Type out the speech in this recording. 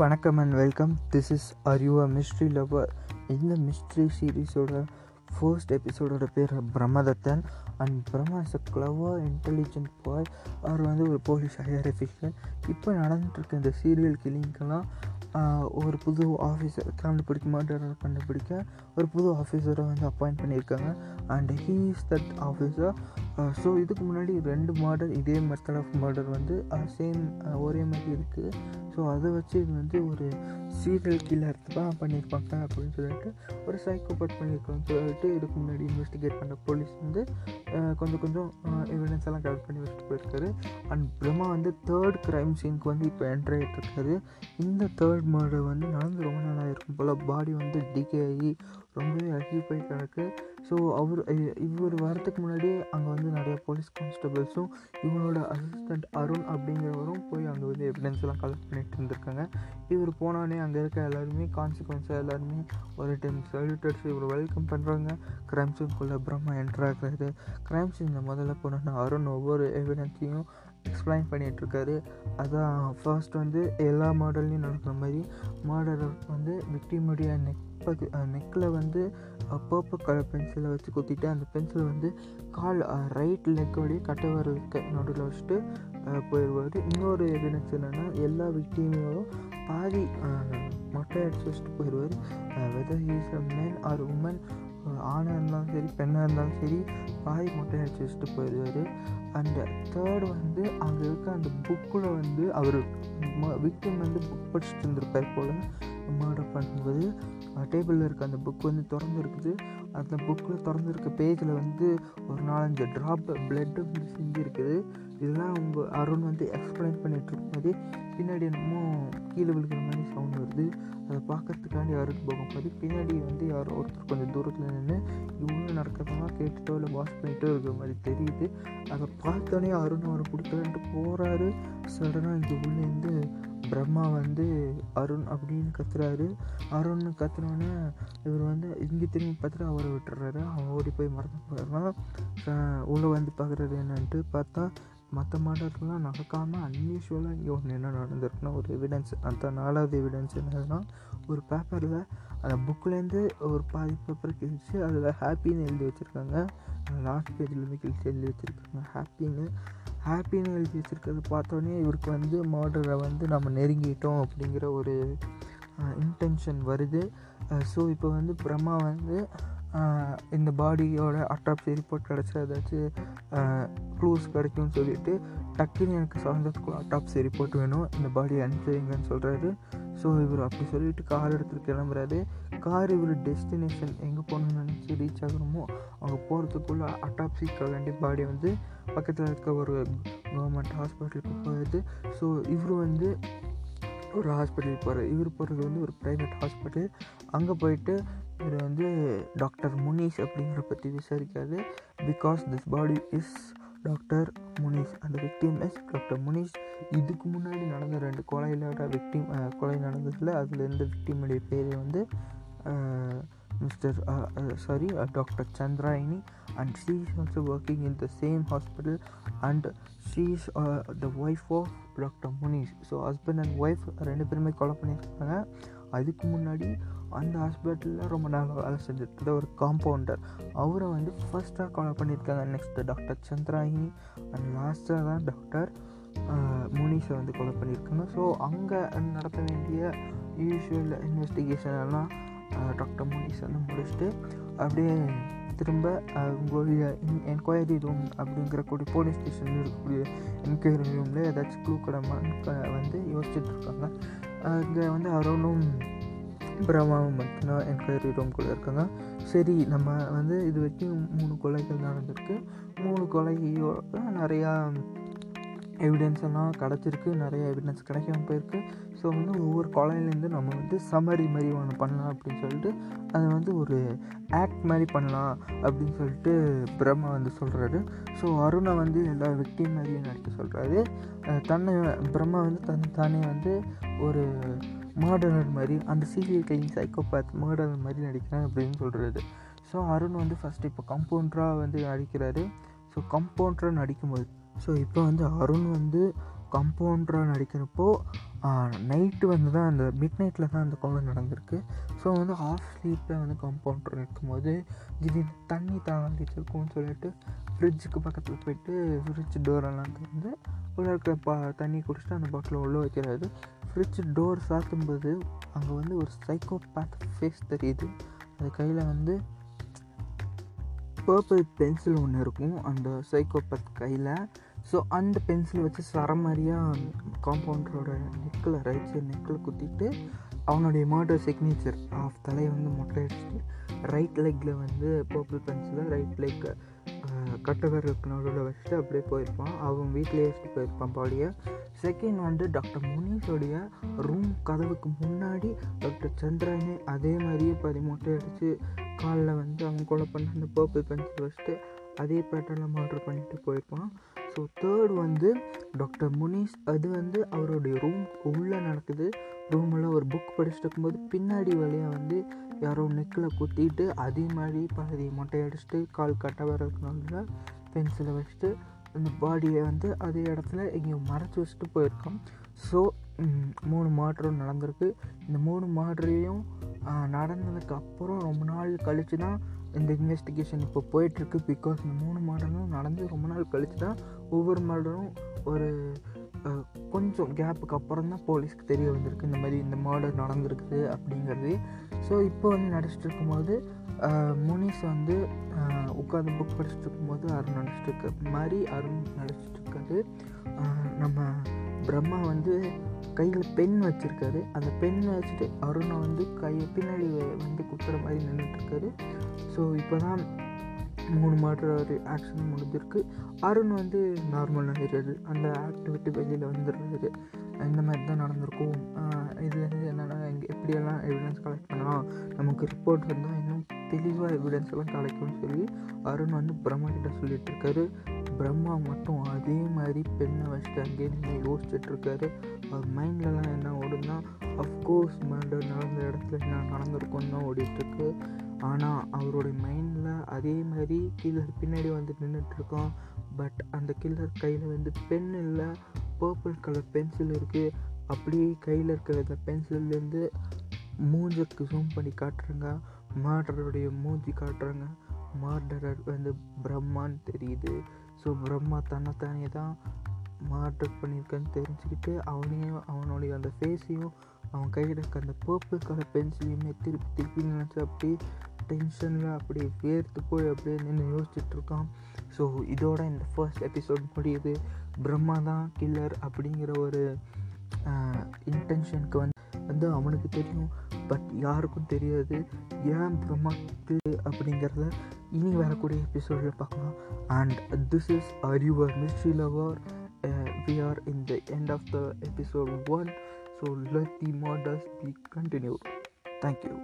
வணக்கம் and welcome this is are you a mystery lover இந்த mystery சீரீஸோட first எபிசோடோட பேர் Brahmadathan. And Brahma is a clever intelligent boy அவர் வந்து ஒரு போலீஸ் ஹையர் அஃபிஷியல் இப்போ நடந்துட்டுருக்க இந்த சீரியல் கிளிங்கெல்லாம் ஒரு புது ஆஃபீஸர் கண்டுபிடிக்க மர்டரை கண்டுபிடிக்க ஒரு புது ஆஃபீஸரை வந்து அப்பாயிண்ட் பண்ணியிருக்காங்க. And he is that officer so இதுக்கு முன்னாடி ரெண்டு மாடல் இதே மெத்தட் ஆஃப் மர்டர் வந்து சேம் ஒரே மாதிரி இருக்குது ஸோ அதை வச்சு இது வந்து ஒரு சீரியல் கில்லர் தான் பண்ணியிருப்பாங்க அப்படின்னு சொல்லிட்டு ஒரு சைக்கோபாட் பண்ணியிருக்காங்கன்னு சொல்லிட்டு இதுக்கு முன்னாடி இன்வெஸ்டிகேட் பண்ண போலீஸ் வந்து கொஞ்சம் கொஞ்சம் எவிடன்ஸ் எல்லாம் கலெக்ட் பண்ணி வச்சுட்டு போயிருக்காரு. அண்ட் பிரம்மா வந்து தேர்ட் க்ரைம் சீனுக்கு வந்து இப்போ என்ட்ரி ஆகிட்டு இருக்காரு. இந்த தேர்ட் மர்டர் வந்து நடந்து ரொம்ப நாளாக இருக்கும் போல் பாடி வந்து டிகே ஆகி ரொம்பவே அழுகி போய் கிடக்கு. ஸோ அவர் இவர் வரத்துக்கு முன்னாடி அங்கே வந்து நிறைய போலீஸ் கான்ஸ்டபிள்ஸும் இவனோட அசிஸ்டண்ட் அருண் அப்படிங்கிறவரும் போய் அங்கே வந்து எவிடன்ஸ் எல்லாம் கலெக்ட் பண்ணிட்டு இருந்திருக்காங்க. இவர் போனானே அங்கே இருக்க எல்லாருமே கான்சிக்வன்ஸாக எல்லாருமே ஒரு டைம் சல்யூட்டர்ஸ் இவர் வெல்கம் பண்ணுறாங்க க்ரைம் சீன்குள்ளே பிரம்மா என்ட்ராகிறது ஆகுறாரு. க்ரைம் சீனில் முதல்ல போனோன்னா அருண் ஒவ்வொரு எவிடன்ஸையும் எக்ஸ்பிளைன் பண்ணிகிட்ருக்காரு அதான் ஃபர்ஸ்ட் வந்து எல்லா மாடல்லையும் நடக்கிற மாதிரி மாடலர் வந்து விக்டிமுடைய நெக் பக்கு நெக்கில் வந்து பர்பிள் கலர் பென்சிலை வச்சு குத்திட்டு அந்த பென்சிலை வந்து கால் ரைட் லெக்கோடைய கட்டை வரலுக்கு நடுவில் வச்சுட்டு போயிடுவார். இன்னொரு எவிடன்ஸ் என்னென்னா எல்லா விக்டீமையும் பாதி மொட்டை அடிச்சு வச்சுட்டு போயிடுவார். Whether he's a man or woman ஆணாக இருந்தாலும் சரி பெண்ணாக இருந்தாலும் சரி பாய் மொட்டை அடிச்சு வச்சுட்டு போயிடுவார். அண்ட் தேர்டு வந்து அங்கே இருக்க அந்த புக்கில் வந்து அவர் விக்டிம் வந்து புக் படிச்சுட்டு இருந்திருப்பார் போல் மர்டர் பண்ணும்போது. டேபிளில் இருக்க அந்த புக் வந்து திறந்துருக்குது அந்த புக்கில் திறந்துருக்க பேஜில் வந்து ஒரு நாலஞ்சு ட்ராப் பிளட்டு வந்து செஞ்சுருக்குது இதெல்லாம் அவங்க அருண் வந்து எக்ஸ்பிளைன் பண்ணிகிட்டு இருக்கும்போது பின்னாடி என்னமோ கீழே விழுகிற மாதிரி சவுண்ட் வருது. அதை பார்க்கறதுக்காண்டி அருண் போகும்போது பின்னாடி வந்து யாரோ ஒருத்தர் கொஞ்சம் தூரத்தில் நின்று இவ்வளோ நடக்கிறதெல்லாம் கேட்டுட்டோ இல்லை வாஷ் பண்ணிட்டோ இருக்கிற மாதிரி தெரியுது. அதை பார்த்தோன்னே அருண் அவரை கொடுக்குறேன்ட்டு போகிறாரு சடனாக இங்கே உள்ளேருந்து பிரம்மா வந்து அருண் அப்படின்னு கத்துறாரு. அருண் கத்துனோடனே இவர் வந்து இங்கே திரும்பி பார்த்துட்டு அவரை விட்டுறாரு. அவன் ஓடி போய் மறந்து போயிடுறான். உள்ளே வந்து பார்க்குறது என்னன்ட்டு பார்த்தா மற்ற மாடல்கள்லாம் நடக்காமல் அன்யூஷுவலாக இங்கே ஒன்று என்ன நடந்திருக்குன்னா ஒரு எவிடன்ஸ் அந்த நாலாவது எவிடன்ஸ் என்னதுன்னா ஒரு பேப்பரில் அந்த புக்லேருந்து ஒரு பாதி பேப்பர் கிழிச்சு அதில் ஹாப்பின்னு எழுதி வச்சுருக்காங்க. லாஸ்ட் பேஜ்லேருந்து கிழிச்சு எழுதி வச்சுருக்காங்க. ஹாப்பின்னு ஹாப்பின்னு எழுதி வச்சுருக்கிறது பார்த்தோன்னே இவருக்கு வந்து மர்டரை வந்து நம்ம நெருங்கிட்டோம் அப்படிங்கிற ஒரு இன்டென்ஷன் வருது. ஸோ இப்போ வந்து பிரம்மா வந்து இந்த பாடியோட அட்டாப்சி ரிப்போர்ட் கிடச்சா ஏதாச்சும் க்ளூஸ் கிடைக்கும்னு சொல்லிட்டு டக்குன்னு எனக்கு சாயந்தரத்துக்குள்ள அட்டாப்சி ரிப்போர்ட் வேணும். இந்த பாடியை அனுப்பிச்சுங்கன்னு சொல்கிறாரு ஸோ இவர் அப்படி சொல்லிட்டு கார் எடுத்துகிட்டு கிளம்புறாரு. கார் இவர் டெஸ்டினேஷன் எங்கே போகணும்னு நினச்சி ரீச் ஆகணுமோ அங்கே போகிறதுக்குள்ளே அட்டாப்சிக்காக வேண்டிய பாடி வந்து பக்கத்தில் இருக்க ஒரு கவர்மெண்ட் ஹாஸ்பிட்டலுக்கு போயிடுது. ஸோ இவர் வந்து ஒரு ஹாஸ்பிட்டல் போகிறார் இவர் போகிறது வந்து ஒரு ப்ரைவேட் ஹாஸ்பிட்டல் அங்கே போயிட்டு இவர் வந்து டாக்டர் முனீஷ் அப்படிங்கிற பற்றி விசாரிக்காது because this body is doctor Munish அந்த விக்டீம் இஸ் டாக்டர் முனீஷ் இதுக்கு முன்னாடி நடந்த ரெண்டு கொலையிலோட விக்டீம் கொலை நடந்ததில் அதில் இருந்த விக்டீமுடைய பேர் வந்து mister sorry doctor Chandrayini and she is also working in the same hospital and she is the wife of doctor Munish so husband and wife ரெண்டு பேருமே கொலை பண்ணியிருக்காங்க. அதுக்கு முன்னாடி அந்த ஹாஸ்பிட்டலில் ரொம்ப நாள் வேலை செஞ்சுட்டு ஒரு காம்பவுண்டர் அவரை வந்து ஃபர்ஸ்ட்டாக கொலை பண்ணியிருக்காங்க. நெக்ஸ்ட் டாக்டர் சந்திராயினி அண்ட் லாஸ்ட்டாக தான் டாக்டர் முனீஷை வந்து கொலை பண்ணியிருக்காங்க. ஸோ அங்கே நடத்த வேண்டிய யூஷுவல் இன்வெஸ்டிகேஷன் எல்லாம் டாக்டர் முனீஷ் வந்து முடிச்சுட்டு அப்படியே திரும்ப உங்களுடைய என்கொயரி ரூம் அப்படிங்கிற கூடிய போலீஸ் ஸ்டேஷனில் இருக்கக்கூடிய என்கொயரி ரூமில் ஏதாச்சும் க்ளூ கிடமான்னு வந்து யோசிச்சுட்ருக்காங்க. அங்கே வந்து அருணும் பிரமாவும் மட்டும்தான் என்கொயரி ரூம்குள்ளே இருக்காங்க. சரி நம்ம வந்து இது வரைக்கும் மூணு கொலைகள் நடந்திருக்கு. மூணு கொலையோட நிறையா எவிடன்ஸ் எல்லாம் கிடச்சிருக்கு. நிறைய எவிடன்ஸ் கிடைக்காம போயிருக்கு. ஸோ வந்து ஒவ்வொரு கொலையிலேருந்து நம்ம வந்து சம்மரி மாதிரி ஒன்று பண்ணலாம் அப்படின்னு சொல்லிட்டு அதை வந்து ஒரு ஆக்ட் மாதிரி பண்ணலாம் அப்படின்னு சொல்லிட்டு பிரம்மா வந்து சொல்கிறாரு ஸோ அருணை வந்து எல்லா விக்டிம் மாதிரியும் நடிக்க சொல்கிறாரு தன்னை பிரம்மா வந்து தன் தானே வந்து ஒரு மர்டனர் மாதிரி அந்த சீரியல் கிளிங் சைக்கோபாத் மர்டனர் மாதிரி நடிக்கிறேன் அப்படின்னு சொல்கிறது ஸோ அருண் வந்து ஃபஸ்ட்டு இப்போ கம்பவுண்டராக வந்து நடிக்கிறாரு. ஸோ கம்பவுண்டராக நடிக்கும்போது ஸோ இப்போ வந்து அருண் வந்து கம்பவுண்டராக நடிக்கிறப்போ நைட்டு வந்து தான் அந்த மிட் நைட்டில் தான் அந்த கொலை நடந்திருக்கு. ஸோ வந்து ஆஃப் ஸ்லீப்பில் வந்து கம்பவுண்டர் இருக்கும்போது திடீர்னு தண்ணி தாண்டிச்சிருக்கும்னு சொல்லிட்டு ஃப்ரிட்ஜுக்கு பக்கத்தில் போயிட்டு ஃப்ரிட்ஜ் டோரெல்லாம் திறந்து உள்ள இருக்கிற பா தண்ணி குடிச்சிட்டு அந்த பாட்டில் உள்ளே வைக்கிறாரு ஃப்ரிட்ஜ் டோர் சாத்தும்போது அங்கே வந்து ஒரு சைக்கோ பேத் ஃபேஸ் தெரியுது. அது கையில் வந்து பர்பிள் பென்சில் ஒன்று இருக்கும். அந்த சைக்கோபத் கையில் ஸோ அந்த பென்சில் வச்சு சரமாரியாக காம்பவுண்டரோட நெக்கில் ரைட் சைடு நெக்கில் குத்திட்டு அவனுடைய மர்டர் சிக்னேச்சர் ஆஃப் தலையை வந்து மொட்டை அடிச்சுட்டு ரைட் லெக்கில் வந்து பர்பிள் பென்சிலை ரைட் லெக் கட்டவருக்கு நடுவில் வச்சுட்டு அப்படியே போயிருப்பான். அவன் வீட்டிலே வச்சுட்டு போயிருப்பான் பாடியை. செகண்ட் வந்து டாக்டர் முனீஸோடைய ரூம் கதவுக்கு முன்னாடி டாக்டர் சந்திரனே அதே மாதிரியே பதி மொட்டை அடித்து காலில் வந்து அவங்க கொலை பண்ண அந்த பர்பிள் பென்சில் வச்சுட்டு அதே பேட்டர்னில் மர்டர் பண்ணிட்டு போயிருப்பான். ஸோ தேர்ட் வந்து டாக்டர் முனீஸ் அது வந்து அவருடைய ரூம் உள்ளே நடக்குது. ரூமில் ஒரு புக் படிச்சுட்டு இருக்கும்போது பின்னாடி வழியாக வந்து யாரோ நெக்கில் குத்திட்டு அதே மாதிரி பாதி மொட்டை அடிச்சுட்டு கால் கட்ட வரதுனால பென்சிலை வச்சுட்டு அந்த பாடியை வந்து அதே இடத்துல எங்கேயோ மறைச்சி வச்சுட்டு போயிருக்கோம் ஸோ மூணு மாற்றம் நடந்திருக்கு. இந்த மூணு மாடரையும் நடந்ததுக்கு அப்புறம் ரொம்ப நாள் கழித்து தான் இந்த இன்வெஸ்டிகேஷன் இப்போ போயிட்டுருக்கு. பிகாஸ் இந்த மூணு மாடலும் நடந்து ரொம்ப நாள் கழித்து தான் ஒவ்வொரு மாடலும் ஒரு கொஞ்சம் கேப்புக்கு அப்புறம் தான் போலீஸ்க்கு தெரிய வந்திருக்கு. இந்த மாதிரி இந்த மர்டர் நடந்திருக்குது அப்படிங்கிறது. ஸோ இப்போ வந்து நடிச்சிட்டு இருக்கும்போது முனிஸ் வந்து உட்காந்து புக் படிச்சுட்டு இருக்கும்போது அருண் நடிச்சிட்டு இருக்க மாதிரி அருண் நடிச்சிட்டு இருக்காரு நம்ம பிரம்மா வந்து கையில் பென் வச்சுருக்காரு. அந்த பெண்ணை வச்சுட்டு அருணை வந்து கையை பின்னாடி வந்து குத்துற மாதிரி நின்றுட்டுருக்காரு ஸோ இப்போ தான் மூணு மாற்ற ஒரு ஆக்ஷன் முடிஞ்சிருக்கு. அருண் வந்து நார்மல் ஆகிடுறாரு அந்த ஆக்ட் விட்டு வெளியில் வந்துடுறாரு. இந்த மாதிரி தான் நடந்திருக்கும் இதுலேருந்து என்னென்னா எங்கே எப்படியெல்லாம் எவிடன்ஸ் கலெக்ட் பண்ணலாம்? நமக்கு ரிப்போர்ட் வந்தால் இன்னும் தெளிவாக எவிடன்ஸ் எல்லாம் கிடைக்கும்னு சொல்லி அருண் வந்து பிரம்மா கிட்ட சொல்லிட்டு இருக்காரு. பிரம்மா மட்டும் அதே மாதிரி பெண்ணை வச்சுட்டு அங்கேயே நின்று யோசிச்சுட்டு இருக்காரு. அவர் மைண்ட்லலாம் என்ன ஓடுனா அஃப்கோர்ஸ் மர்டர் நடந்த இடத்துல என்ன நடந்திருக்கும்னு தான் ஓடிட்டுருக்கு ஆனால் அவருடைய மைண்டில் அதே மாதிரி கில்லர் பின்னாடி வந்து நின்றுட்டுருக்கோம் பட் அந்த கில்லர் கையில் வந்து பென் இல்லை. பர்பிள் கலர் பென்சில் இருக்குது அப்படியே கையில் இருக்கிற அந்த பென்சில்லேருந்து மூஞ்சுக்கு ஜூம் பண்ணி காட்டுறாங்க. மார்டருடைய மூஞ்சி காட்டுறாங்க. மார்டரர் வந்து பிரம்மான்னு தெரியுது. ஸோ பிரம்மா தன்னைத்தானே தான் மார்டர் பண்ணியிருக்கேன்னு தெரிஞ்சுக்கிட்டு அவனையும் அவனுடைய அந்த ஃபேஸையும் அவன் கையில் இருக்க அந்த பர்பிள் கலர் பென்சிலையுமே திருப்பி திருப்பி நினச்சி அப்படியே டென்ஷனில் அப்படியே வேர்த்து போய் அப்படியே நின்று யோசிச்சுட்ருக்கான் ஸோ இதோட இந்த ஃபர்ஸ்ட் எபிசோட் முடியுது. பிரம்மா தான் கில்லர் அப்படிங்கிற ஒரு இன்டென்ஷனுக்கு வந்து வந்து அவனுக்கு தெரியும். பட் யாருக்கும் தெரியாது. ஏன் பிரம்மாக்கு அப்படிங்கிறத இனி வரக்கூடிய எபிசோடில் பார்க்கலாம். And this is are your mystery lover we are in the end of the episode one so let the murders be continue thank you